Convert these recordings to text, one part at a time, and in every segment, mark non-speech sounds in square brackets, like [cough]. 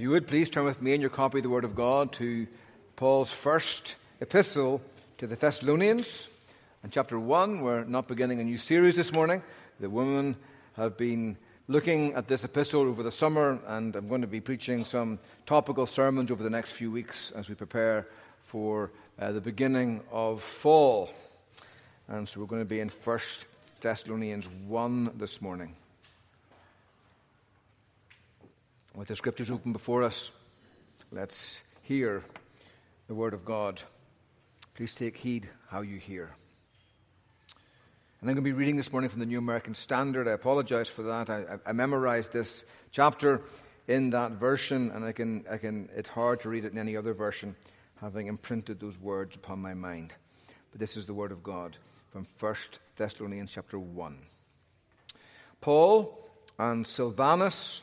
If you would please turn with me in your copy of the Word of God to Paul's first epistle to the Thessalonians. In chapter 1, we're not beginning a new series this morning. The women have been looking at this epistle over the summer, and I'm going to be preaching some topical sermons over the next few weeks as we prepare for uh, the beginning of fall. And so we're going to be in 1 Thessalonians 1 this morning. With the scriptures open before us, let's hear the word of God. Please take heed how you hear. And I'm going to be reading this morning from the New American Standard. I apologize for that. I, I, memorized this chapter in that version, and I can, I can, it's hard to read it in any other version, having imprinted those words upon my mind. But this is the Word of God from 1 Thessalonians chapter 1. Paul and Silvanus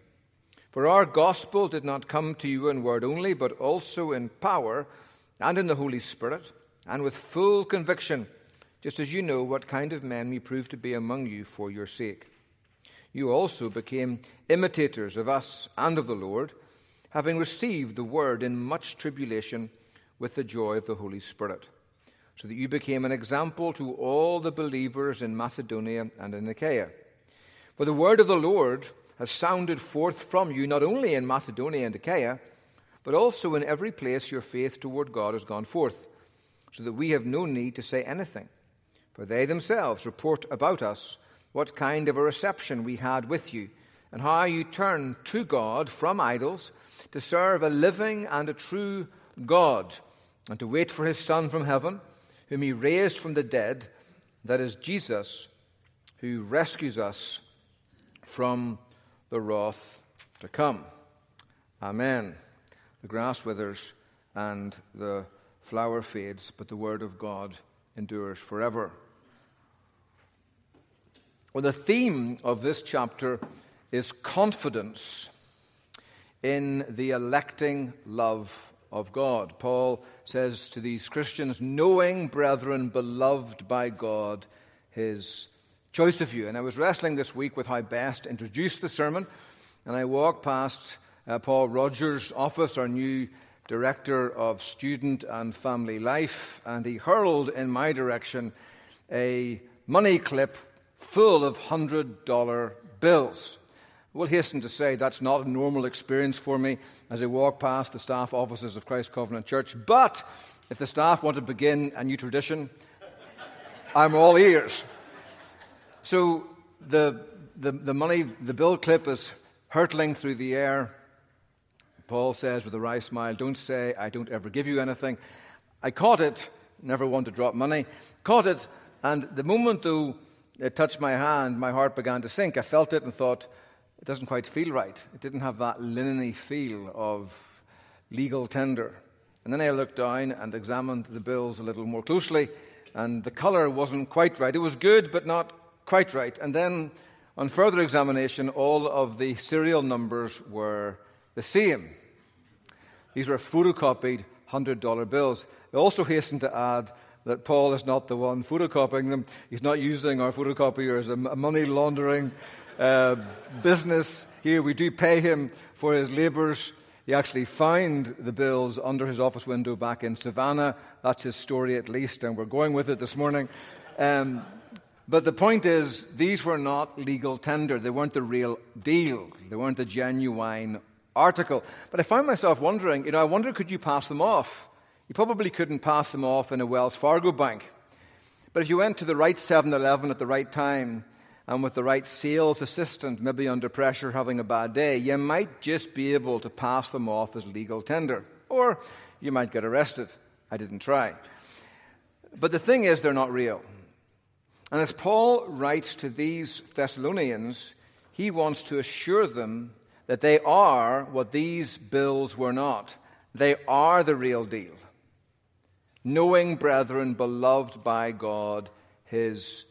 for our gospel did not come to you in word only, but also in power and in the Holy Spirit, and with full conviction, just as you know what kind of men we proved to be among you for your sake. You also became imitators of us and of the Lord, having received the word in much tribulation with the joy of the Holy Spirit, so that you became an example to all the believers in Macedonia and in Achaia. For the word of the Lord has sounded forth from you, not only in Macedonia and Achaia, but also in every place your faith toward God has gone forth, so that we have no need to say anything. For they themselves report about us what kind of a reception we had with you, and how you turned to God from idols to serve a living and a true God, and to wait for his Son from heaven, whom he raised from the dead, that is Jesus, who rescues us from the wrath to come. Amen. The grass withers and the flower fades, but the word of God endures forever. Well, the theme of this chapter is confidence in the electing love of God. Paul says to these Christians, knowing, brethren, beloved by God, his choice of you. And I was wrestling this week with how best to introduce the sermon, and I walked past uh, Paul Rogers' office, our new director of student and family life, and he hurled in my direction a money clip full of $100 bills. I will hasten to say that's not a normal experience for me as I walk past the staff offices of Christ Covenant Church. But if the staff want to begin a new tradition, I'm all ears. So the, the, the money, the bill clip is hurtling through the air. Paul says with a wry smile, Don't say I don't ever give you anything. I caught it, never want to drop money, caught it, and the moment though it touched my hand, my heart began to sink. I felt it and thought, it doesn't quite feel right. It didn't have that linen feel of legal tender. And then I looked down and examined the bills a little more closely, and the color wasn't quite right. It was good, but not quite right. And then, on further examination, all of the serial numbers were the same. These were photocopied $100 bills. They also hasten to add that Paul is not the one photocopying them. He's not using our photocopier as a money laundering uh, business. Here we do pay him for his labors. He actually found the bills under his office window back in Savannah. That's his story, at least, and we're going with it this morning. Um, but the point is, these were not legal tender. They weren't the real deal. They weren't the genuine article. But I found myself wondering, you know, I wonder could you pass them off? You probably couldn't pass them off in a Wells Fargo bank. But if you went to the right 7 Eleven at the right time and with the right sales assistant, maybe under pressure having a bad day, you might just be able to pass them off as legal tender. Or you might get arrested. I didn't try. But the thing is, they're not real. And as Paul writes to these Thessalonians, he wants to assure them that they are what these bills were not. They are the real deal. Knowing, brethren, beloved by God, his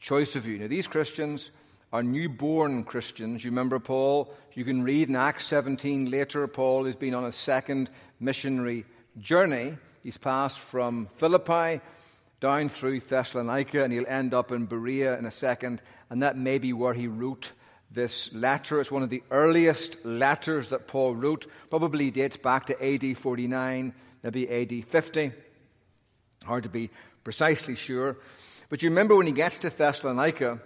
choice of you. Now, these Christians are newborn Christians. You remember Paul? You can read in Acts 17 later, Paul has been on a second missionary journey. He's passed from Philippi down through Thessalonica, and he'll end up in Berea in a second. And that may be where he wrote this letter. It's one of the earliest letters that Paul wrote, probably dates back to AD 49, maybe AD 50. Hard to be precisely sure. But you remember when he gets to Thessalonica,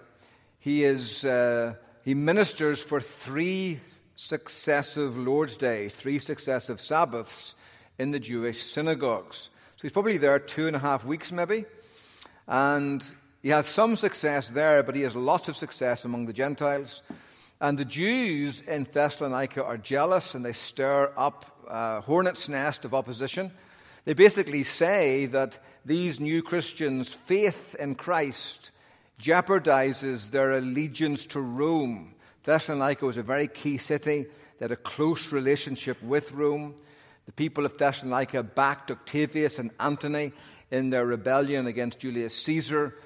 he, is, uh, he ministers for three successive Lord's days, three successive Sabbaths in the Jewish synagogues. He's probably there two and a half weeks, maybe. And he has some success there, but he has lots of success among the Gentiles. And the Jews in Thessalonica are jealous and they stir up a hornet's nest of opposition. They basically say that these new Christians' faith in Christ jeopardizes their allegiance to Rome. Thessalonica was a very key city. They had a close relationship with Rome. The people of Thessalonica backed Octavius and Antony in their rebellion against Julius Caesar.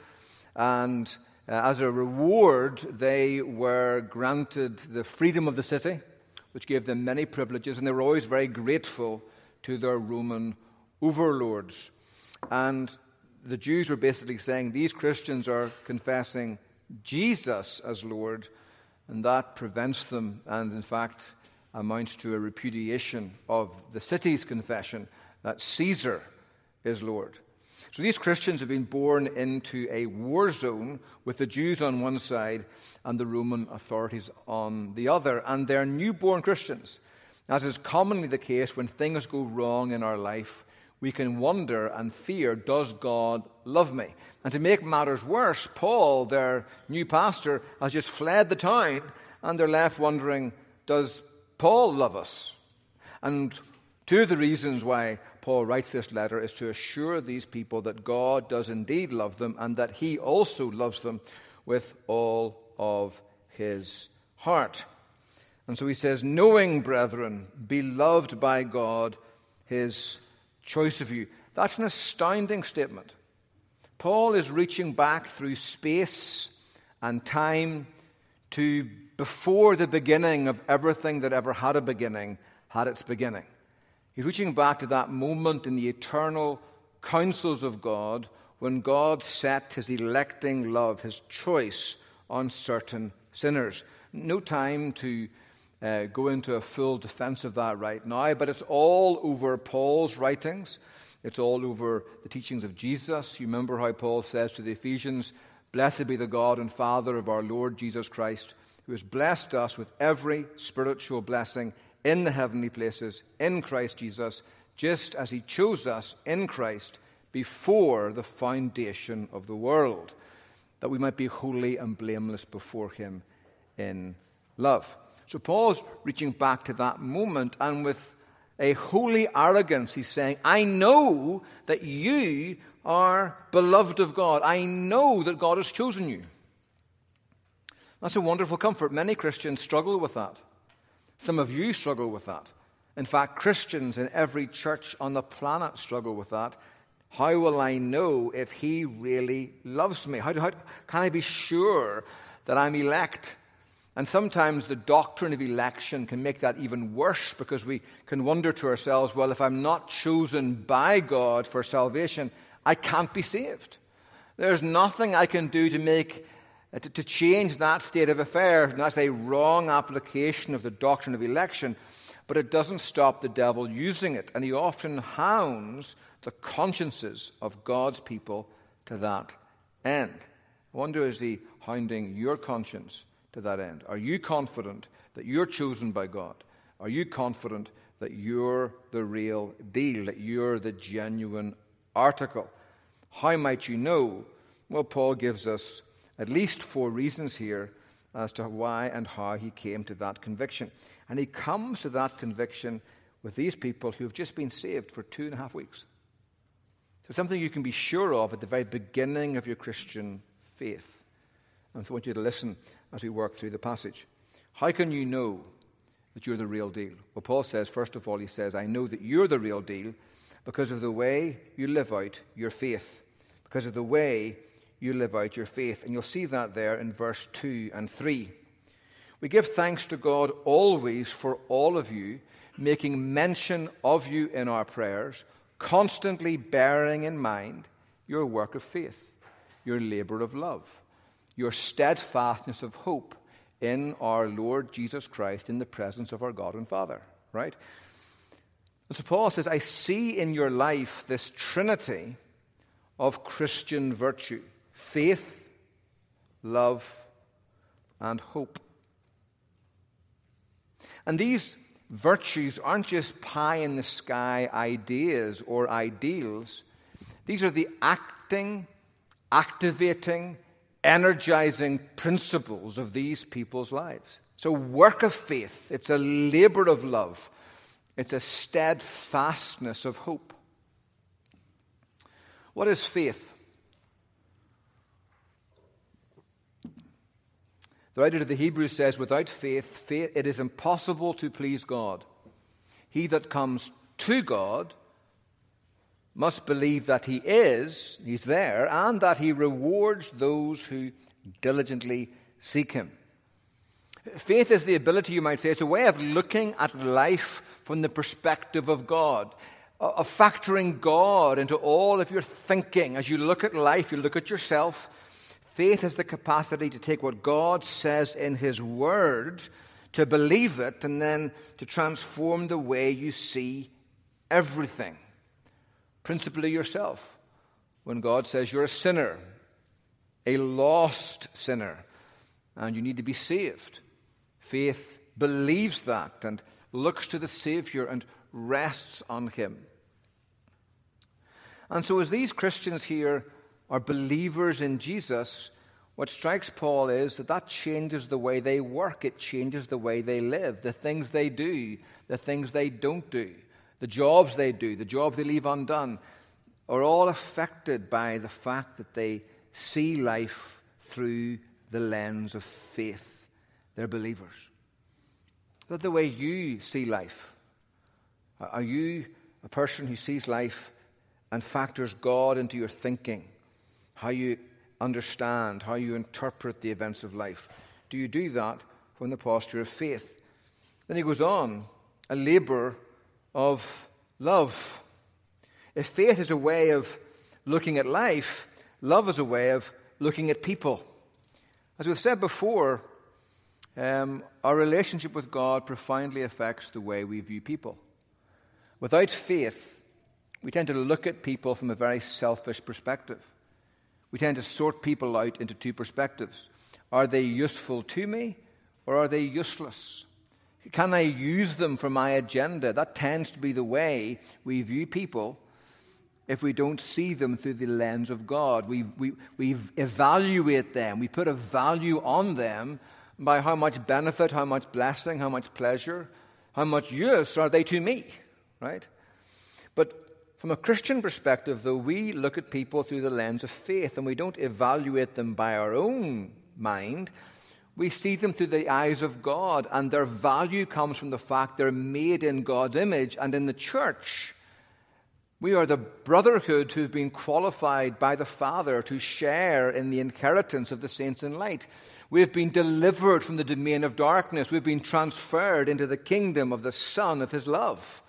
And uh, as a reward, they were granted the freedom of the city, which gave them many privileges, and they were always very grateful to their Roman overlords. And the Jews were basically saying these Christians are confessing Jesus as Lord, and that prevents them, and in fact, amounts to a repudiation of the city's confession that Caesar is Lord. So these Christians have been born into a war zone with the Jews on one side and the Roman authorities on the other, and they're newborn Christians. As is commonly the case when things go wrong in our life, we can wonder and fear, does God love me? And to make matters worse, Paul, their new pastor, has just fled the town, and they're left wondering, does Paul love us? And two of the reasons why Paul writes this letter is to assure these people that God does indeed love them and that he also loves them with all of his heart. And so he says, Knowing, brethren, beloved by God, his choice of you. That's an astounding statement. Paul is reaching back through space and time to before the beginning of everything that ever had a beginning had its beginning. He's reaching back to that moment in the eternal counsels of God when God set his electing love, his choice on certain sinners. No time to uh, go into a full defense of that right now, but it's all over Paul's writings. It's all over the teachings of Jesus. You remember how Paul says to the Ephesians, Blessed be the God and Father of our Lord Jesus Christ, who has blessed us with every spiritual blessing in the heavenly places in Christ Jesus, just as he chose us in Christ before the foundation of the world, that we might be holy and blameless before him in love. So Paul's reaching back to that moment, and with a holy arrogance, he's saying, I know that you are beloved of God. I know that God has chosen you. That's a wonderful comfort. Many Christians struggle with that. Some of you struggle with that. In fact, Christians in every church on the planet struggle with that. How will I know if He really loves me? How, how can I be sure that I'm elect? And sometimes the doctrine of election can make that even worse because we can wonder to ourselves, well, if I'm not chosen by God for salvation, I can't be saved. There's nothing I can do to make Uh, to, to change that state of affairs. And that's a wrong application of the doctrine of election, but it doesn't stop the devil using it. And he often hounds the consciences of God's people to that end. I wonder is he hounding your conscience to that end? Are you confident that you're chosen by God? Are you confident that you're the real deal, that you're the genuine article? How might you know? Well, Paul gives us at least four reasons here as to why and how he came to that conviction. And he comes to that conviction with these people who have just been saved for two and a half weeks. So, something you can be sure of at the very beginning of your Christian faith. And so I want you to listen as we work through the passage. How can you know that you're the real deal? Well, Paul says, first of all, he says, I know that you're the real deal because of the way you live out your faith. Because of the way you live out your faith. And you'll see that there in verse 2 and 3. We give thanks to God always for all of you, making mention of you in our prayers, constantly bearing in mind your work of faith, your labor of love, your steadfastness of hope in our Lord Jesus Christ in the presence of our God and Father, right? And so Paul says, I see in your life this trinity of Christian virtue faith, love, and hope. And these virtues aren't just pie in the sky ideas or ideals, these are the acting, activating, energizing principles of these people's lives. It's a work of faith, it's a labor of love, it's a steadfastness of hope. What is faith? The writer of the Hebrews says, without faith, faith, it is impossible to please God. He that comes to God must believe that He is, He's there, and that He rewards those who diligently seek Him. Faith is the ability, you might say, it's a way of looking at life from the perspective of God, of factoring God into all of your thinking. As you look at life, you look at yourself, Faith is the capacity to take what God says in His Word, to believe it, and then to transform the way you see everything, principally yourself. When God says you're a sinner, a lost sinner, and you need to be saved, faith believes that and looks to the Savior and rests on Him. And so, as these Christians here are believers in Jesus, what strikes Paul is that that changes the way they work, it changes the way they live, the things they do, the things they don't do, the jobs they do, the jobs they leave undone, are all affected by the fact that they see life through the lens of faith. They're believers. That the way you see life. Are you a person who sees life and factors God into your thinking? How you understand, how you interpret the events of life. Do you do that from the posture of faith? Then he goes on, a labor of love. If faith is a way of looking at life, love is a way of looking at people. As we've said before, um, our relationship with God profoundly affects the way we view people. Without faith, we tend to look at people from a very selfish perspective. We tend to sort people out into two perspectives. Are they useful to me or are they useless? Can I use them for my agenda? That tends to be the way we view people if we don't see them through the lens of God. We, we, we evaluate them, we put a value on them by how much benefit, how much blessing, how much pleasure, how much use are they to me, right? But from a Christian perspective, though, we look at people through the lens of faith and we don't evaluate them by our own mind. We see them through the eyes of God, and their value comes from the fact they're made in God's image and in the church. We are the brotherhood who've been qualified by the Father to share in the inheritance of the saints in light. We've been delivered from the domain of darkness. We've been transferred into the kingdom of the Son of His love.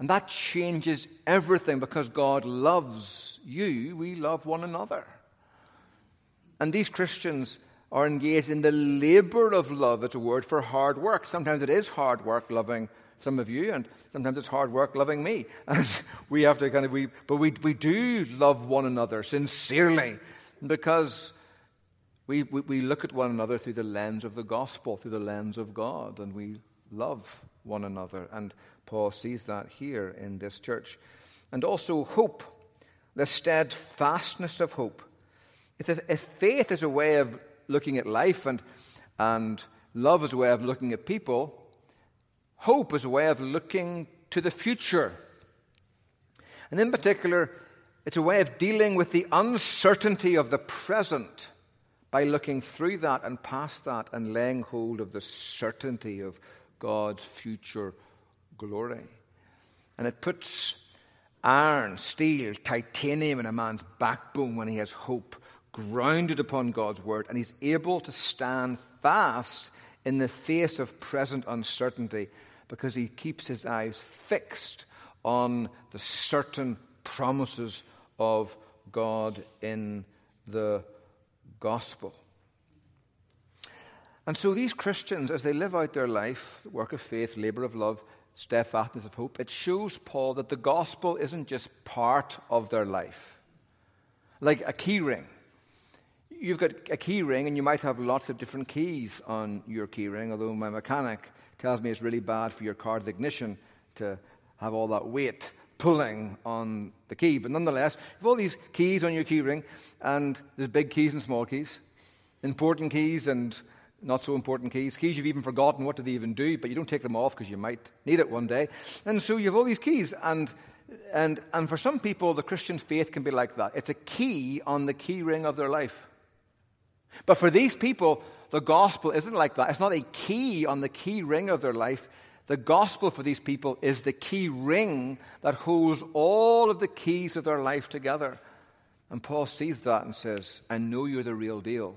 And that changes everything because God loves you, we love one another. And these Christians are engaged in the labor of love. It's a word for hard work. Sometimes it is hard work loving some of you, and sometimes it's hard work loving me. [laughs] And we have to kind of, we, but we, we do love one another sincerely because we, we, we look at one another through the lens of the gospel, through the lens of God, and we love one another. And Paul sees that here in this church. And also hope, the steadfastness of hope. If, if faith is a way of looking at life and, and love is a way of looking at people, hope is a way of looking to the future. And in particular, it's a way of dealing with the uncertainty of the present by looking through that and past that and laying hold of the certainty of God's future glory. And it puts iron, steel, titanium in a man's backbone when he has hope, grounded upon God's word, and he's able to stand fast in the face of present uncertainty because he keeps his eyes fixed on the certain promises of God in the gospel. And so these Christians, as they live out their life, the work of faith, labor of love, steadfastness of hope, it shows Paul that the gospel isn't just part of their life. Like a key ring. You've got a key ring, and you might have lots of different keys on your key ring, although my mechanic tells me it's really bad for your car's ignition to have all that weight pulling on the key. But nonetheless, you have all these keys on your key ring, and there's big keys and small keys, important keys and not so important keys. Keys you've even forgotten what do they even do, but you don't take them off because you might need it one day. And so you have all these keys, and, and, and for some people, the Christian faith can be like that. It's a key on the key ring of their life. But for these people, the gospel isn't like that. It's not a key on the key ring of their life. The gospel for these people is the key ring that holds all of the keys of their life together. And Paul sees that and says, I know you're the real deal.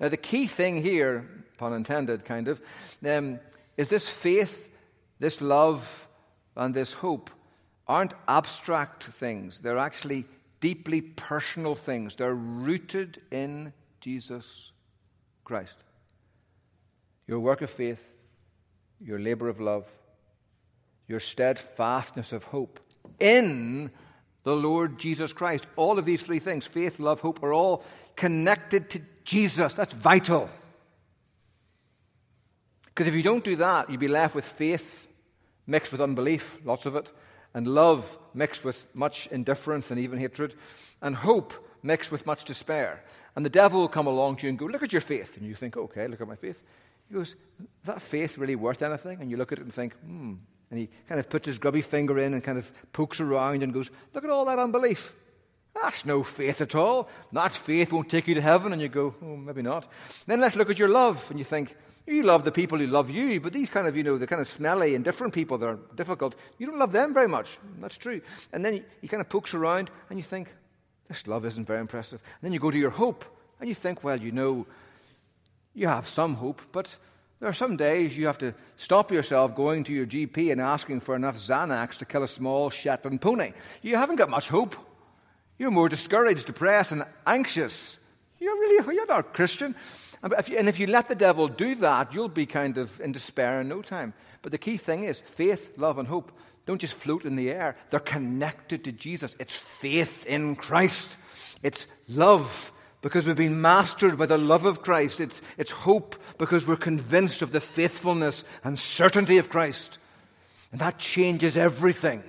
Now, the key thing here, pun intended, kind of, um, is this faith, this love, and this hope aren't abstract things. They're actually deeply personal things. They're rooted in Jesus Christ. Your work of faith, your labor of love, your steadfastness of hope in the Lord Jesus Christ. All of these three things faith, love, hope are all connected to Jesus. That's vital. Because if you don't do that, you'll be left with faith mixed with unbelief, lots of it, and love mixed with much indifference and even hatred, and hope mixed with much despair. And the devil will come along to you and go, Look at your faith. And you think, Okay, look at my faith. He goes, Is that faith really worth anything? And you look at it and think, Hmm. And he kind of puts his grubby finger in and kind of pokes around and goes, Look at all that unbelief. That's no faith at all. That faith won't take you to heaven. And you go, oh, maybe not. Then let's look at your love. And you think, you love the people who love you, but these kind of, you know, the kind of smelly and different people that are difficult, you don't love them very much. That's true. And then he kind of pokes around and you think, this love isn't very impressive. And then you go to your hope and you think, well, you know, you have some hope, but there are some days you have to stop yourself going to your GP and asking for enough Xanax to kill a small Shetland pony. You haven't got much hope. You're more discouraged, depressed, and anxious. You're really, you're not a Christian. And if, you, and if you let the devil do that, you'll be kind of in despair in no time. But the key thing is faith, love, and hope don't just float in the air. They're connected to Jesus. It's faith in Christ. It's love because we've been mastered by the love of Christ. It's, it's hope because we're convinced of the faithfulness and certainty of Christ. And that changes everything.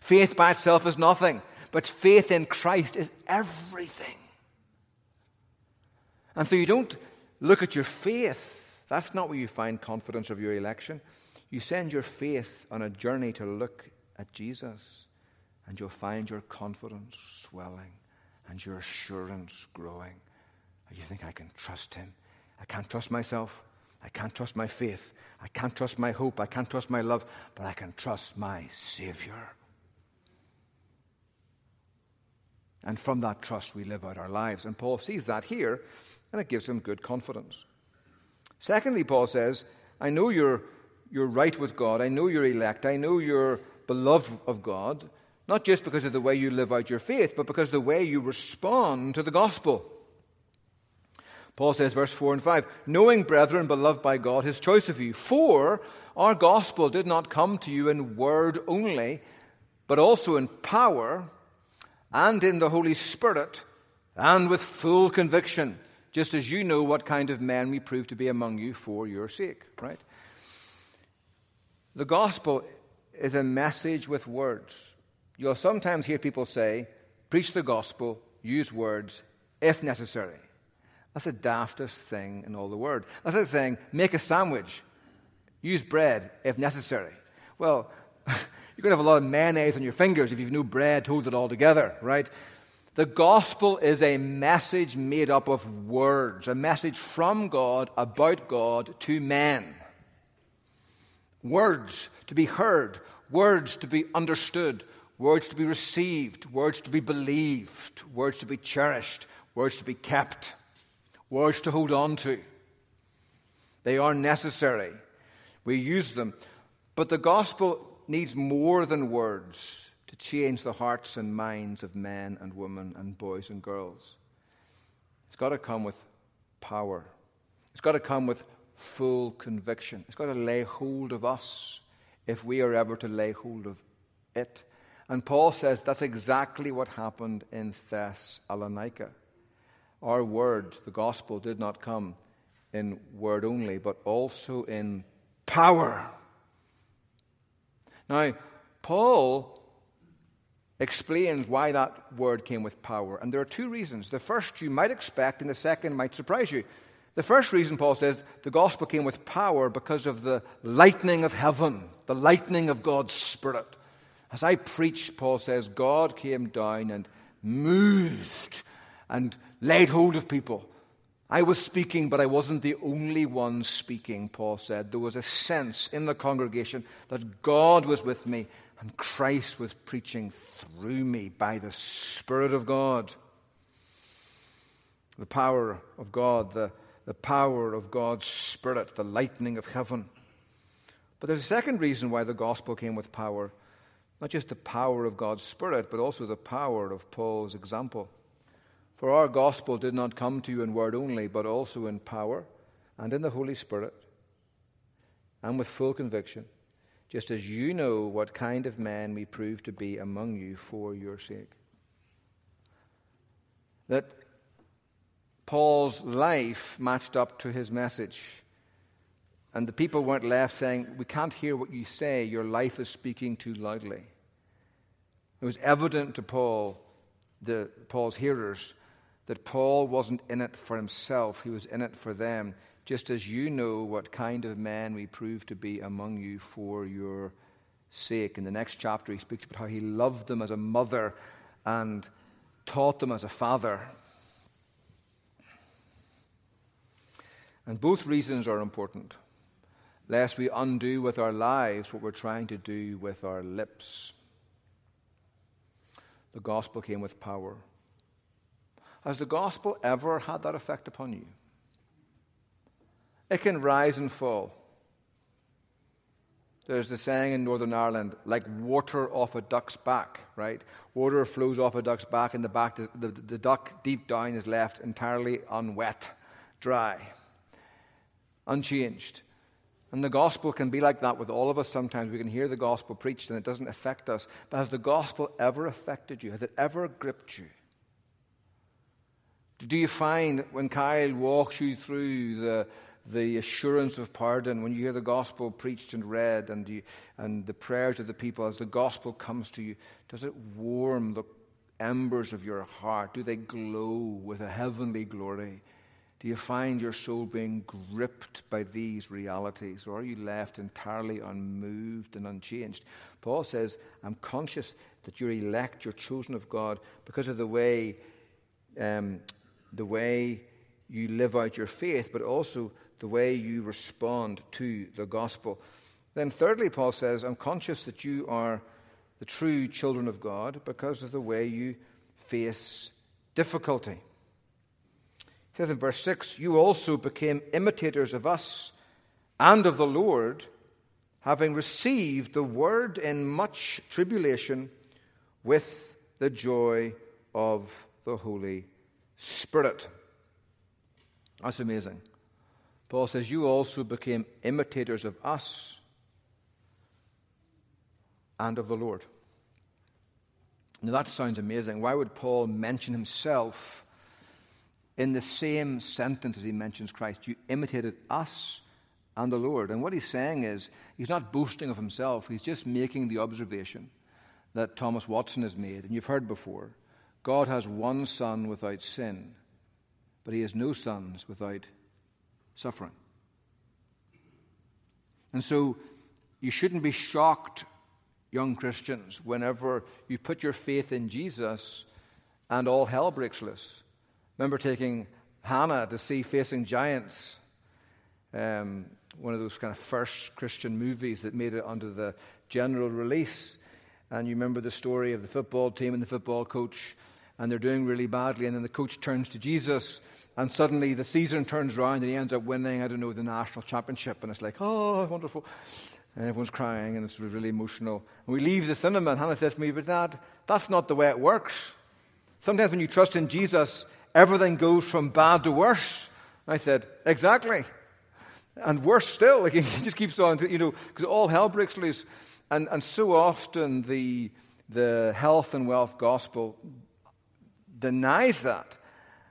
Faith by itself is nothing. But faith in Christ is everything. And so you don't look at your faith. That's not where you find confidence of your election. You send your faith on a journey to look at Jesus, and you'll find your confidence swelling and your assurance growing. You think, I can trust him. I can't trust myself. I can't trust my faith. I can't trust my hope. I can't trust my love, but I can trust my Savior. And from that trust, we live out our lives. And Paul sees that here, and it gives him good confidence. Secondly, Paul says, I know you're, you're right with God. I know you're elect. I know you're beloved of God, not just because of the way you live out your faith, but because of the way you respond to the gospel. Paul says, verse 4 and 5, knowing, brethren, beloved by God, his choice of you, for our gospel did not come to you in word only, but also in power and in the Holy Spirit and with full conviction, just as you know what kind of men we prove to be among you for your sake, right? The gospel is a message with words. You'll sometimes hear people say, preach the gospel, use words if necessary. That's the daftest thing in all the world. That's like saying, make a sandwich, use bread if necessary. Well, [laughs] You're going to have a lot of mayonnaise on your fingers if you've no bread to hold it all together, right? The gospel is a message made up of words, a message from God about God to men. words to be heard, words to be understood, words to be received, words to be believed, words to be cherished, words to be kept, words to hold on to. They are necessary. We use them. But the gospel needs more than words to change the hearts and minds of men and women and boys and girls. It's got to come with power. It's got to come with full conviction. It's got to lay hold of us if we are ever to lay hold of it. And Paul says that's exactly what happened in Thessalonica. Our word, the gospel, did not come in word only, but also in power. Now, Paul explains why that word came with power. And there are two reasons. The first you might expect, and the second might surprise you. The first reason, Paul says, the gospel came with power because of the lightning of heaven, the lightning of God's Spirit. As I preached, Paul says, God came down and moved and laid hold of people. I was speaking, but I wasn't the only one speaking, Paul said. There was a sense in the congregation that God was with me and Christ was preaching through me by the Spirit of God. The power of God, the the power of God's Spirit, the lightning of heaven. But there's a second reason why the gospel came with power not just the power of God's Spirit, but also the power of Paul's example. For our gospel did not come to you in word only, but also in power and in the Holy Spirit and with full conviction, just as you know what kind of men we prove to be among you for your sake. That Paul's life matched up to his message. And the people weren't left saying, We can't hear what you say. Your life is speaking too loudly. It was evident to Paul, the, Paul's hearers, that Paul wasn't in it for himself, he was in it for them, just as you know what kind of man we prove to be among you for your sake. In the next chapter, he speaks about how he loved them as a mother and taught them as a father. And both reasons are important, lest we undo with our lives what we're trying to do with our lips. The gospel came with power. Has the gospel ever had that effect upon you? It can rise and fall. There's the saying in Northern Ireland, like water off a duck's back, right? Water flows off a duck's back, and the, back, the, the, the duck deep down is left entirely unwet, dry unchanged. And the gospel can be like that with all of us sometimes. We can hear the gospel preached and it doesn't affect us. But has the gospel ever affected you? Has it ever gripped you? Do you find when Kyle walks you through the, the assurance of pardon, when you hear the gospel preached and read and, you, and the prayers of the people, as the gospel comes to you, does it warm the embers of your heart? Do they glow with a heavenly glory? Do you find your soul being gripped by these realities, or are you left entirely unmoved and unchanged? Paul says, I'm conscious that you're elect, you're chosen of God because of the way, um, the way you live out your faith, but also the way you respond to the gospel. Then, thirdly, Paul says, I'm conscious that you are the true children of God because of the way you face difficulty says in verse 6 You also became imitators of us and of the Lord, having received the word in much tribulation with the joy of the Holy Spirit. That's amazing. Paul says, You also became imitators of us and of the Lord. Now that sounds amazing. Why would Paul mention himself in the same sentence as he mentions Christ. You imitated us and the Lord. And what he's saying is, he's not boasting of himself, he's just making the observation that Thomas Watson has made, and you've heard before. God has one son without sin, but he has no sons without suffering. And so you shouldn't be shocked, young Christians, whenever you put your faith in Jesus and all hell breaks loose remember taking Hannah to see facing giants. um, one of those kind of first Christian movies that made it under the general release. And you remember the story of the football team and the football coach, and they're doing really badly. And then the coach turns to Jesus, and suddenly the season turns around, and he ends up winning, I don't know, the national championship. And it's like, oh, wonderful. And everyone's crying, and it's really emotional. And we leave the cinema, and Hannah says to me, But Dad, that's not the way it works. Sometimes when you trust in Jesus, everything goes from bad to worse. I said, Exactly. And worse still, [laughs] like he just keeps on, you know, because all hell breaks loose. And, and so often the, the health and wealth gospel denies that.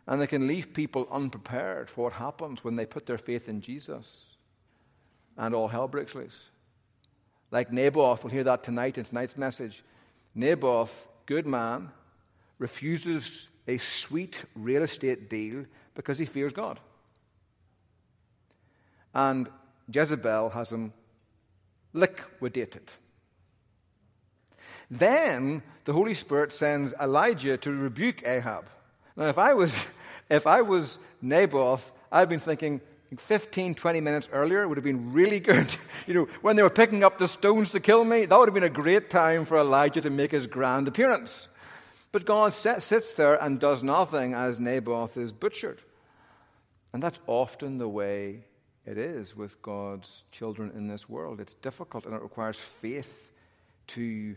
And they can leave people unprepared for what happens when they put their faith in Jesus. And all hell breaks loose. Like Naboth, we'll hear that tonight in tonight's message. Naboth, good man, refuses a sweet real estate deal because he fears God. And Jezebel has him liquidated. Then the Holy Spirit sends Elijah to rebuke Ahab. Now, if I was, [laughs] if I was Naboth, I'd been thinking 15, 20 minutes earlier would have been really [laughs] good. you know, when they were picking up the stones to kill me, that would have been a great time for Elijah to make his grand appearance. But God sits there and does nothing as Naboth is butchered. And that's often the way it is with God's children in this world. It's difficult and it requires faith to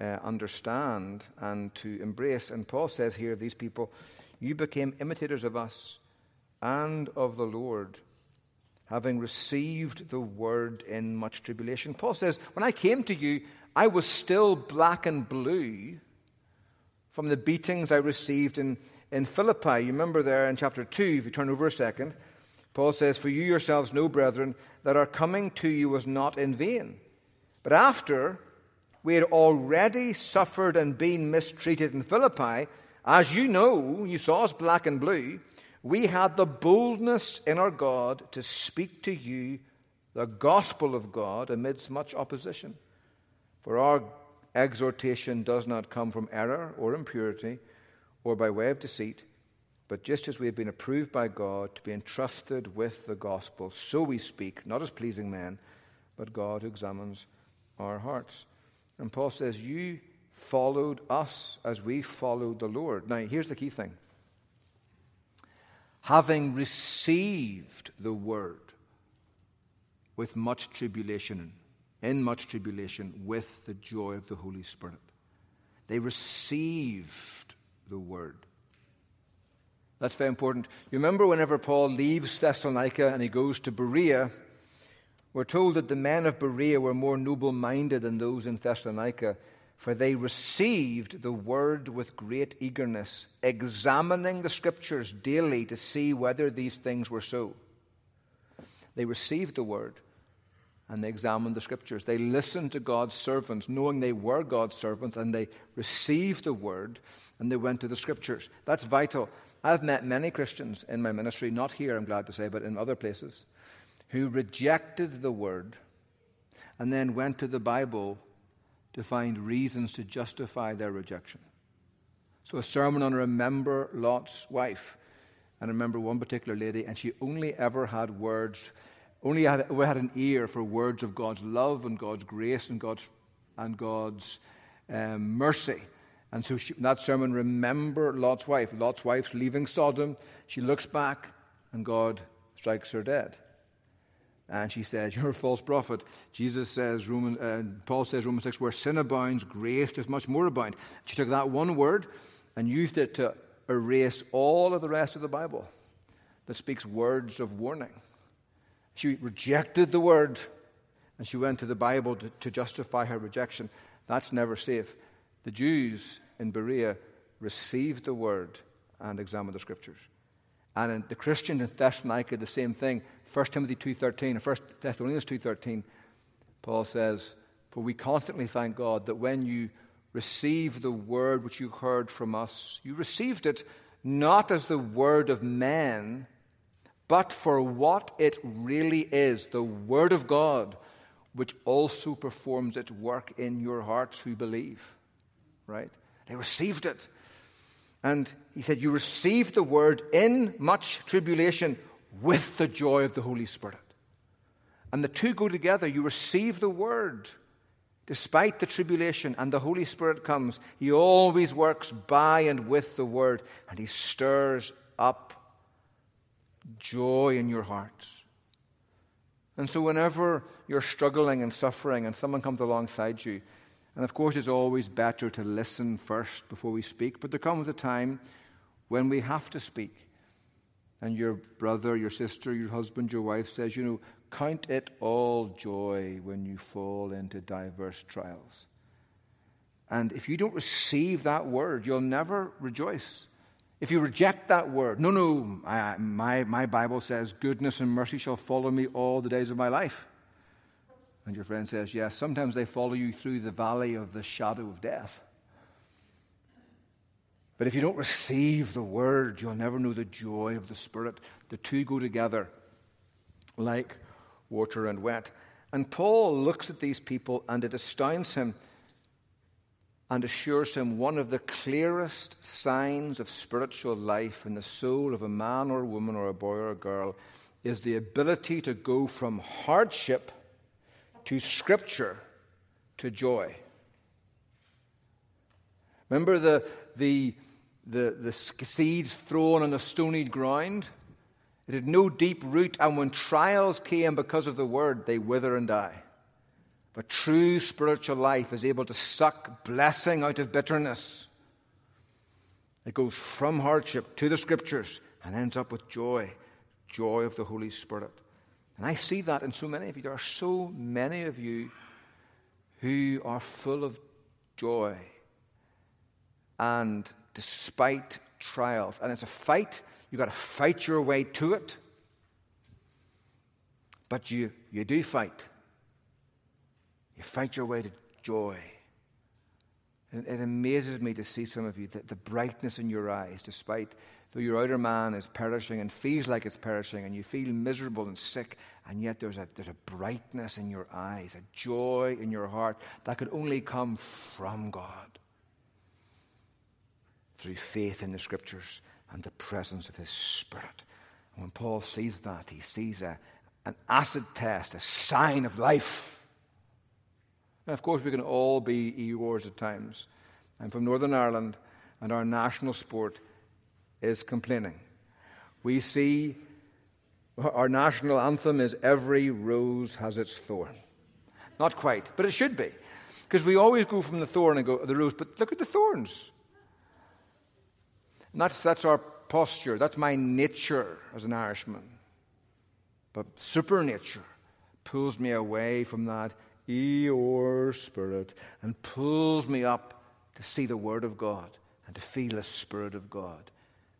uh, understand and to embrace. And Paul says here of these people, You became imitators of us and of the Lord, having received the word in much tribulation. Paul says, When I came to you, I was still black and blue from the beatings I received in, in Philippi. You remember there in chapter 2, if you turn over a second, Paul says, For you yourselves know, brethren, that our coming to you was not in vain. But after we had already suffered and been mistreated in Philippi, as you know, you saw us black and blue, we had the boldness in our God to speak to you the gospel of God amidst much opposition. For our exhortation does not come from error or impurity or by way of deceit, but just as we have been approved by God to be entrusted with the gospel, so we speak, not as pleasing men, but God who examines our hearts. And Paul says, You followed us as we followed the Lord. Now, here's the key thing having received the word with much tribulation in much tribulation with the joy of the Holy Spirit. They received the word. That's very important. You remember whenever Paul leaves Thessalonica and he goes to Berea, we're told that the men of Berea were more noble minded than those in Thessalonica, for they received the word with great eagerness, examining the scriptures daily to see whether these things were so. They received the word and they examined the scriptures. They listened to God's servants, knowing they were God's servants, and they received the word and they went to the scriptures. That's vital. I've met many Christians in my ministry, not here, I'm glad to say, but in other places, who rejected the word and then went to the Bible to find reasons to justify their rejection. So, a sermon on Remember Lot's wife. And I remember one particular lady, and she only ever had words only had, we had an ear for words of God's love and God's grace and God's, and God's um, mercy. And so she, that sermon, remember Lot's wife. Lot's wife's leaving Sodom. She looks back, and God strikes her dead. And she says, You're a false prophet. Jesus says, Roman, uh, Paul says, Romans 6, where sin abounds, grace does much more abound. She took that one word and used it to erase all of the rest of the Bible that speaks words of warning. She rejected the word and she went to the Bible to, to justify her rejection. That's never safe. The Jews in Berea received the word and examined the scriptures. And the Christians in Thessalonica, the same thing. 1 Timothy 2.13 and 1 Thessalonians 2.13, Paul says, For we constantly thank God that when you receive the word which you heard from us, you received it not as the word of men, but for what it really is the Word of God, which also performs its work in your hearts who believe. Right? They received it. And he said, You received the Word in much tribulation with the joy of the Holy Spirit. And the two go together. You receive the word. Despite the tribulation and the Holy Spirit comes, He always works by and with the Word, and He stirs up joy in your hearts. And so, whenever you're struggling and suffering and someone comes alongside you, and of course, it's always better to listen first before we speak, but there comes a time when we have to speak. And your brother, your sister, your husband, your wife says, You know, count it all joy when you fall into diverse trials. And if you don't receive that word, you'll never rejoice. If you reject that word, no, no, I, my, my Bible says, goodness and mercy shall follow me all the days of my life. And your friend says, yes, sometimes they follow you through the valley of the shadow of death. But if you don't receive the word, you'll never know the joy of the Spirit. The two go together like water and wet. And Paul looks at these people and it astounds him and assures him one of the clearest signs of spiritual life in the soul of a man or woman or a boy or a girl is the ability to go from hardship to scripture to joy. Remember the, the, the, the seeds thrown on the stony ground? It had no deep root, and when trials came because of the word, they wither and die. But true spiritual life is able to suck blessing out of bitterness. It goes from hardship to the scriptures and ends up with joy, joy of the Holy Spirit. And I see that in so many of you. There are so many of you who are full of joy and despite trials. And it's a fight. You've got to fight your way to it. But you, you do fight. You fight your way to joy. And it amazes me to see some of you, the, the brightness in your eyes, despite though your outer man is perishing and feels like it's perishing, and you feel miserable and sick, and yet there's a, there's a brightness in your eyes, a joy in your heart that could only come from God through faith in the Scriptures and the presence of His Spirit. And when Paul sees that, he sees a, an acid test, a sign of life now, of course, we can all be Eeyores at times. I'm from Northern Ireland, and our national sport is complaining. We see our national anthem is Every Rose Has Its Thorn. Not quite, but it should be. Because we always go from the thorn and go the rose, but look at the thorns. And that's, that's our posture. That's my nature as an Irishman. But supernature pulls me away from that Eeyore spirit and pulls me up to see the Word of God and to feel the Spirit of God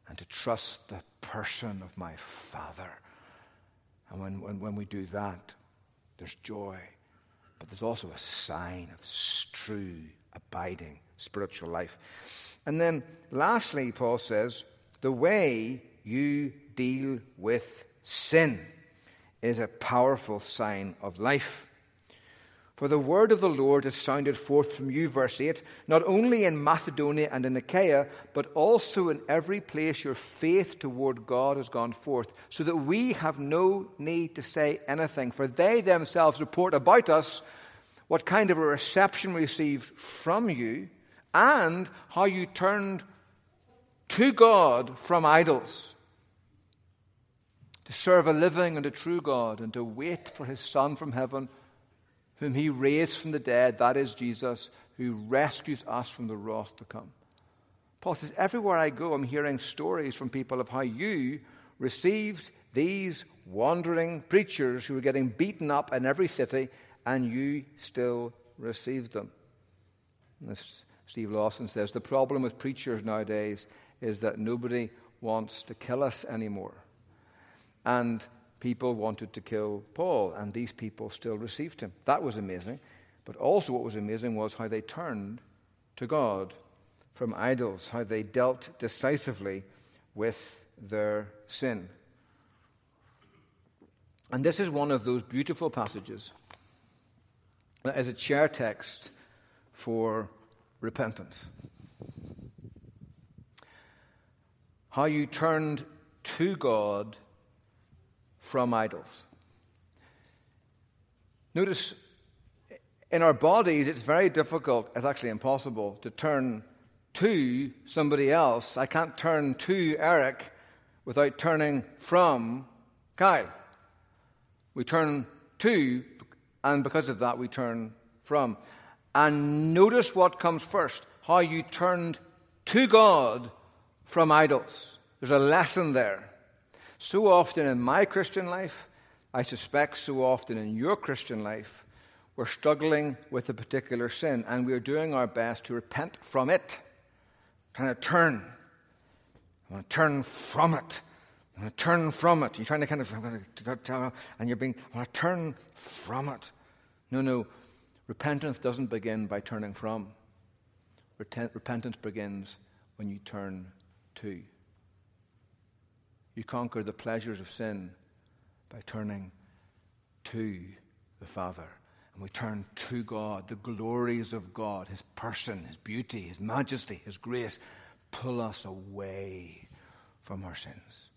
and to trust the person of my Father. And when, when, when we do that, there's joy, but there's also a sign of true, abiding spiritual life. And then, lastly, Paul says, the way you deal with sin is a powerful sign of life. For the word of the Lord has sounded forth from you, verse 8, not only in Macedonia and in Achaia, but also in every place your faith toward God has gone forth, so that we have no need to say anything, for they themselves report about us what kind of a reception we received from you, and how you turned to God from idols to serve a living and a true God, and to wait for his Son from heaven whom he raised from the dead, that is Jesus, who rescues us from the wrath to come. Paul says, Everywhere I go, I'm hearing stories from people of how you received these wandering preachers who were getting beaten up in every city, and you still received them. As Steve Lawson says, the problem with preachers nowadays is that nobody wants to kill us anymore. And people wanted to kill Paul, and these people still received him. That was amazing. But also, what was amazing was how they turned to God from idols, how they dealt decisively with their sin. And this is one of those beautiful passages that is a chair text for repentance. How you turned to God from idols. Notice in our bodies, it's very difficult, it's actually impossible, to turn to somebody else. I can't turn to Eric without turning from Kyle. We turn to, and because of that, we turn from. And notice what comes first how you turned to God from idols. There's a lesson there. So often in my Christian life, I suspect so often in your Christian life, we're struggling with a particular sin and we're doing our best to repent from it. Trying to turn. I want to turn from it. I want to turn from it. You're trying to kind of, and you're being, I want to turn from it. No, no. Repentance doesn't begin by turning from. Repentance begins when you turn to. You conquer the pleasures of sin by turning to the Father. And we turn to God, the glories of God, His person, His beauty, His majesty, His grace, pull us away from our sins.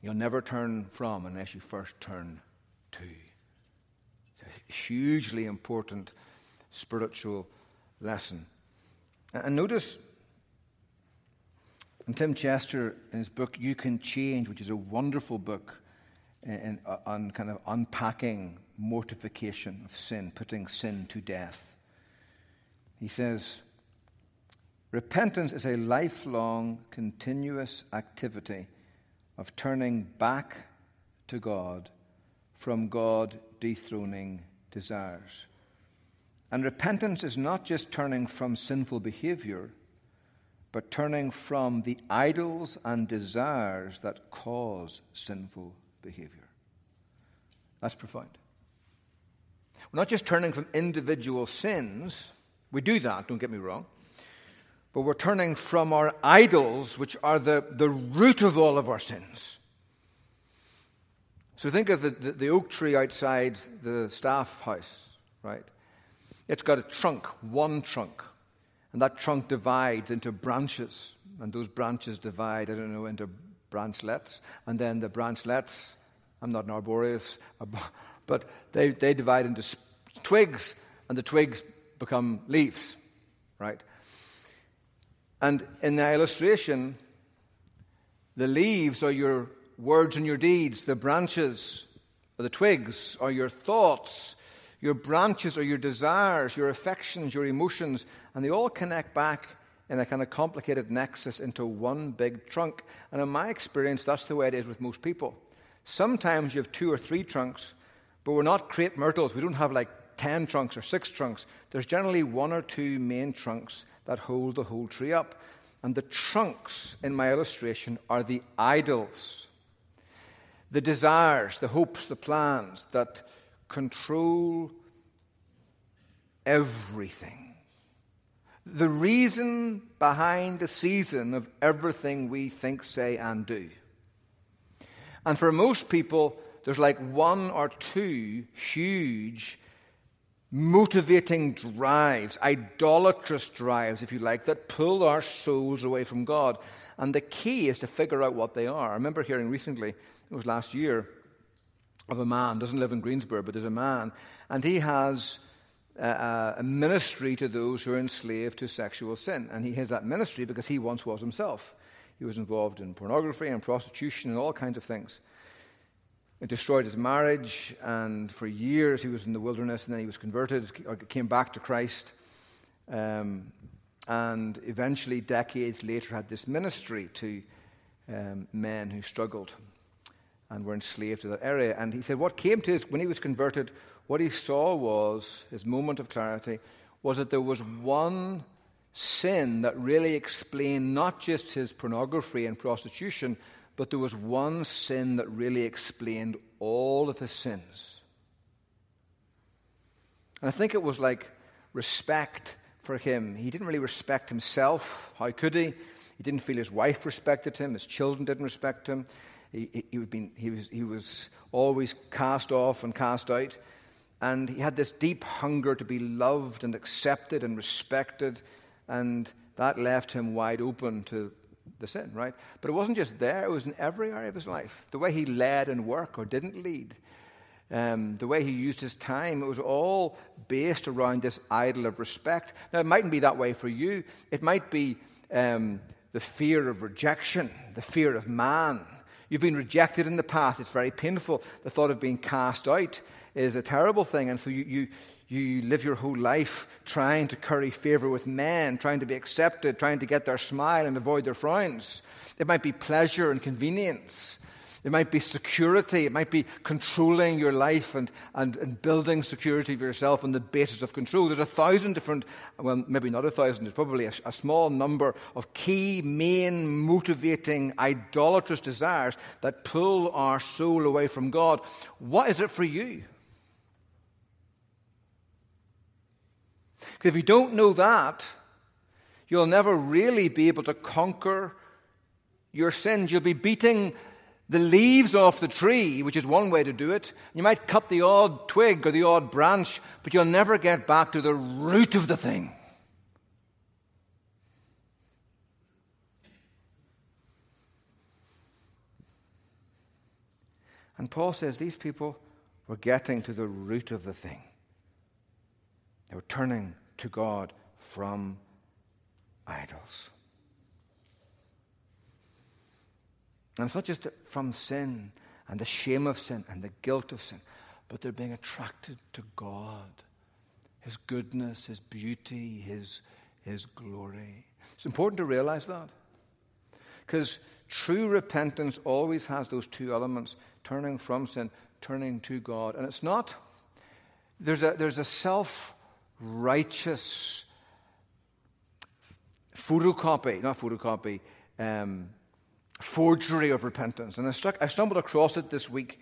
You'll never turn from unless you first turn to. It's a hugely important spiritual lesson. And notice and Tim Chester, in his book You Can Change, which is a wonderful book in, in, uh, on kind of unpacking mortification of sin, putting sin to death, he says, Repentance is a lifelong, continuous activity of turning back to God from God dethroning desires. And repentance is not just turning from sinful behavior but turning from the idols and desires that cause sinful behavior. That's profound. We're not just turning from individual sins, we do that, don't get me wrong, but we're turning from our idols, which are the, the root of all of our sins. So think of the, the, the oak tree outside the staff house, right? It's got a trunk, one trunk. And that trunk divides into branches, and those branches divide, I don't know, into branchlets. And then the branchlets, I'm not an arborealist, [laughs] but they, they divide into twigs, and the twigs become leaves, right? And in the illustration, the leaves are your words and your deeds, the branches or the twigs are your thoughts your branches are your desires, your affections, your emotions, and they all connect back in a kind of complicated nexus into one big trunk. And in my experience, that's the way it is with most people. Sometimes you have two or three trunks, but we're not crepe myrtles. We don't have like 10 trunks or six trunks. There's generally one or two main trunks that hold the whole tree up. And the trunks in my illustration are the idols, the desires, the hopes, the plans that control everything. The reason behind the season of everything we think, say, and do. And for most people, there's like one or two huge motivating drives, idolatrous drives, if you like, that pull our souls away from God. And the key is to figure out what they are. I remember hearing recently, it was last year, of a man, doesn't live in Greensboro, but there's a man, and he has a, a ministry to those who are enslaved to sexual sin. And he has that ministry because he once was himself. He was involved in pornography and prostitution and all kinds of things. It destroyed his marriage, and for years he was in the wilderness, and then he was converted, or came back to Christ, um, and eventually, decades later, had this ministry to um, men who struggled and were enslaved to that area. And he said what came to his, when he was converted, what he saw was, his moment of clarity, was that there was one sin that really explained not just his pornography and prostitution, but there was one sin that really explained all of his sins. And I think it was like respect for him. He didn't really respect himself. How could he? He didn't feel his wife respected him, his children didn't respect him. He, he, been, he, was, he was always cast off and cast out. And he had this deep hunger to be loved and accepted and respected. And that left him wide open to the sin, right? But it wasn't just there, it was in every area of his life. The way he led in work or didn't lead, um, the way he used his time, it was all based around this idol of respect. Now, it mightn't be that way for you. It might be um, the fear of rejection, the fear of man. You've been rejected in the past. It's very painful. The thought of being cast out is a terrible thing. And so you, you, you live your whole life trying to curry favor with men, trying to be accepted, trying to get their smile and avoid their frowns. It might be pleasure and convenience. It might be security. It might be controlling your life and, and, and building security for yourself on the basis of control. There's a thousand different, well, maybe not a thousand, there's probably a, a small number of key, main, motivating, idolatrous desires that pull our soul away from God. What is it for you? Because if you don't know that, you'll never really be able to conquer your sins. You'll be beating the leaves off the tree, which is one way to do it. You might cut the odd twig or the odd branch, but you'll never get back to the root of the thing. And Paul says these people were getting to the root of the thing. They were turning to God from idols. And it's not just from sin and the shame of sin and the guilt of sin, but they're being attracted to God, His goodness, His beauty, His, His glory. It's important to realize that. Because true repentance always has those two elements turning from sin, turning to God. And it's not, there's a, there's a self righteous photocopy, not photocopy, um, forgery of repentance. And I, struck, I stumbled across it this week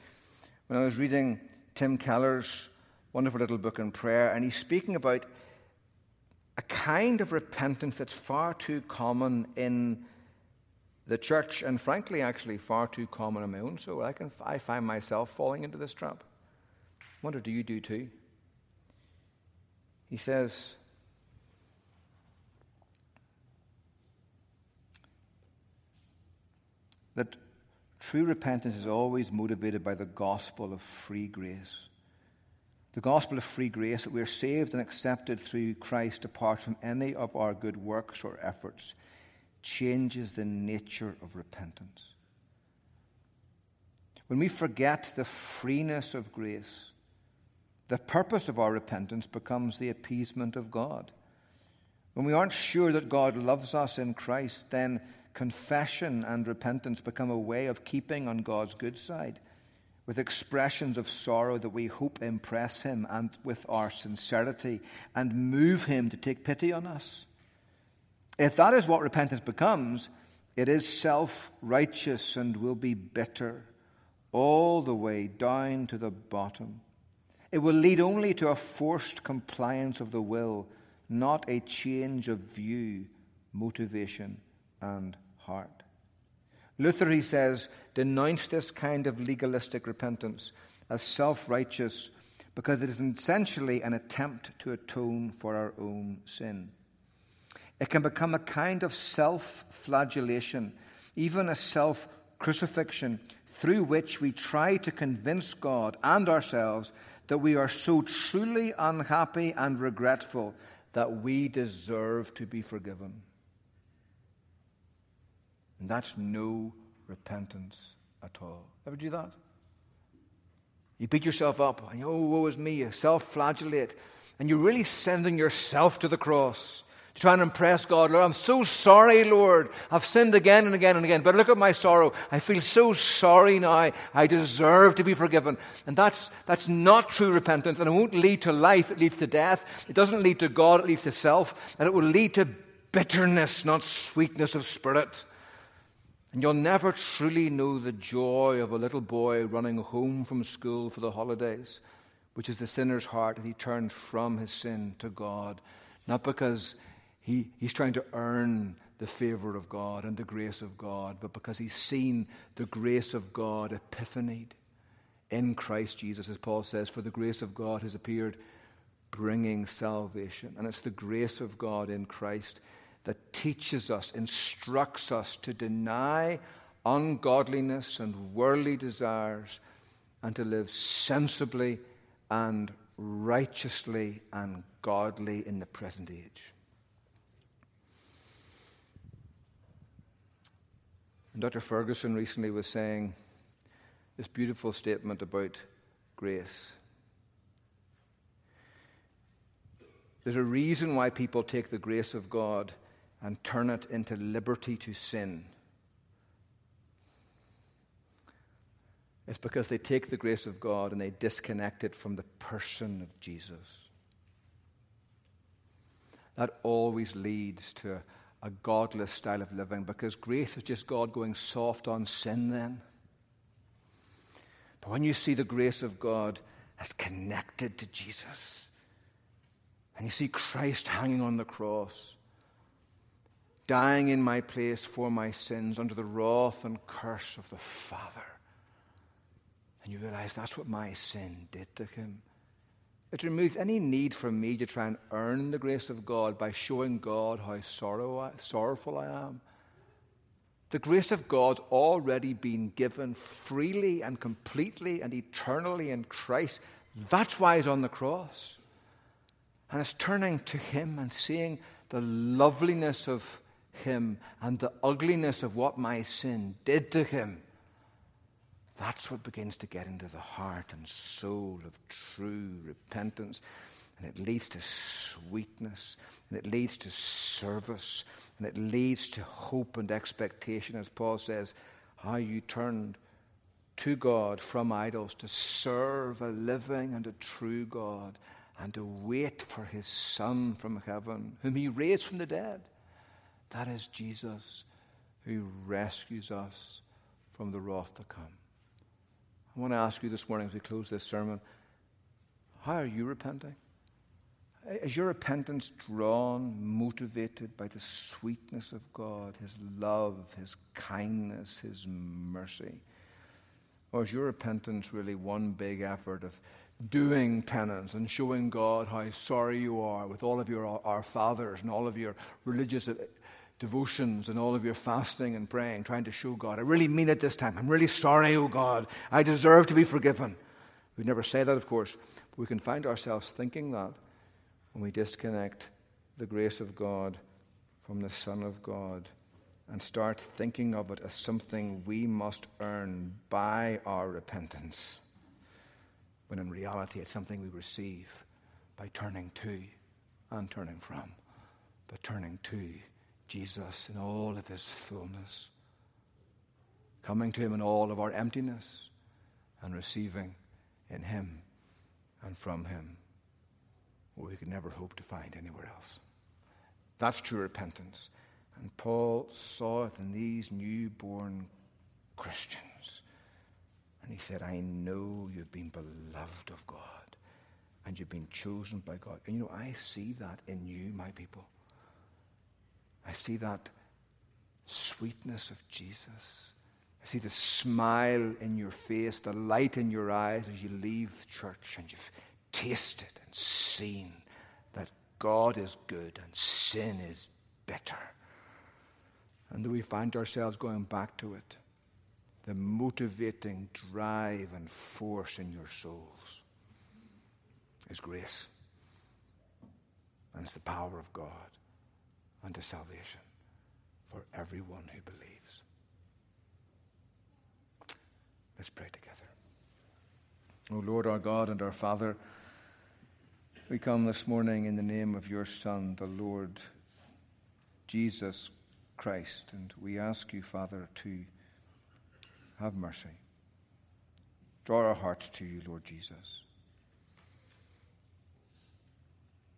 when I was reading Tim Keller's wonderful little book on prayer, and he's speaking about a kind of repentance that's far too common in the church, and frankly, actually, far too common in my own soul. I, can, I find myself falling into this trap. I wonder, do you do too? He says, that true repentance is always motivated by the gospel of free grace. The gospel of free grace that we are saved and accepted through Christ apart from any of our good works or efforts changes the nature of repentance. When we forget the freeness of grace, the purpose of our repentance becomes the appeasement of God. When we aren't sure that God loves us in Christ, then confession and repentance become a way of keeping on God's good side, with expressions of sorrow that we hope impress Him and with our sincerity and move Him to take pity on us. If that is what repentance becomes, it is self righteous and will be bitter all the way down to the bottom. It will lead only to a forced compliance of the will, not a change of view, motivation, and heart. Luther, he says, denounced this kind of legalistic repentance as self righteous because it is essentially an attempt to atone for our own sin. It can become a kind of self flagellation, even a self crucifixion, through which we try to convince God and ourselves that we are so truly unhappy and regretful that we deserve to be forgiven. And that's no repentance at all. Ever do that? You beat yourself up, and you, oh, woe is me, you self flagellate, and you're really sending yourself to the cross to try and impress God. Lord, I'm so sorry, Lord. I've sinned again and again and again, but look at my sorrow. I feel so sorry now. I deserve to be forgiven. And that's, that's not true repentance, and it won't lead to life, it leads to death. It doesn't lead to God, it leads to self, and it will lead to bitterness, not sweetness of spirit. And you'll never truly know the joy of a little boy running home from school for the holidays, which is the sinner's heart, and he turns from his sin to God. Not because he, he's trying to earn the favor of God and the grace of God, but because he's seen the grace of God epiphanied in Christ Jesus, as Paul says, for the grace of God has appeared, bringing salvation. And it's the grace of God in Christ that teaches us, instructs us to deny ungodliness and worldly desires and to live sensibly and righteously and godly in the present age. And Dr. Ferguson recently was saying this beautiful statement about grace. There's a reason why people take the grace of God and turn it into liberty to sin. It's because they take the grace of God and they disconnect it from the person of Jesus. That always leads to a godless style of living because grace is just God going soft on sin then. But when you see the grace of God as connected to Jesus, and you see Christ hanging on the cross, dying in my place for my sins under the wrath and curse of the Father, and you realize that's what my sin did to him. It removes any need for me to try and earn the grace of God by showing God how sorrow, sorrowful I am. The grace of God's already been given freely and completely and eternally in Christ. That's why he's on the cross. And it's turning to him and seeing the loveliness of him and the ugliness of what my sin did to him that's what begins to get into the heart and soul of true repentance. And it leads to sweetness, and it leads to service, and it leads to hope and expectation, as Paul says, how you turned to God from idols to serve a living and a true God and to wait for his Son from heaven, whom he raised from the dead. That is Jesus who rescues us from the wrath to come. I want to ask you this morning as we close this sermon how are you repenting? Is your repentance drawn, motivated by the sweetness of God, His love, His kindness, His mercy? Or is your repentance really one big effort of doing penance and showing God how sorry you are with all of your Our Fathers and all of your religious devotions and all of your fasting and praying, trying to show God, I really mean it this time. I'm really sorry, oh God. I deserve to be forgiven. We never say that, of course, but we can find ourselves thinking that when we disconnect the grace of God from the Son of God and start thinking of it as something we must earn by our repentance, when in reality it's something we receive by turning to and turning from, but turning to Jesus in all of his fullness, coming to him in all of our emptiness, and receiving in him and from him what we could never hope to find anywhere else. That's true repentance. And Paul saw it in these newborn Christians. And he said, I know you've been beloved of God and you've been chosen by God. And you know, I see that in you, my people. I see that sweetness of Jesus. I see the smile in your face, the light in your eyes as you leave church and you've tasted and seen that God is good and sin is bitter. And that we find ourselves going back to it. The motivating drive and force in your souls is grace. And it's the power of God unto salvation for everyone who believes. Let's pray together. O Lord our God and our Father, we come this morning in the name of your Son, the Lord Jesus Christ, and we ask you, Father, to have mercy. Draw our hearts to you, Lord Jesus.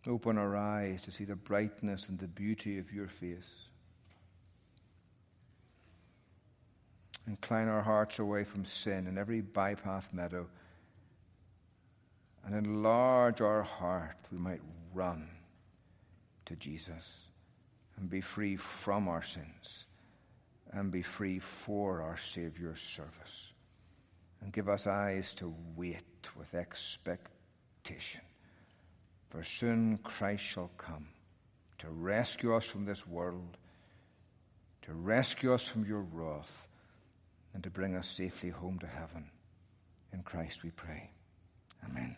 Open our eyes to see the brightness and the beauty of your face. Incline our hearts away from sin and every bypath meadow, and enlarge our heart we might run to Jesus and be free from our sins and be free for our Saviour's service. And give us eyes to wait with expectation for soon Christ shall come to rescue us from this world, to rescue us from your wrath, and to bring us safely home to heaven. In Christ we pray. Amen.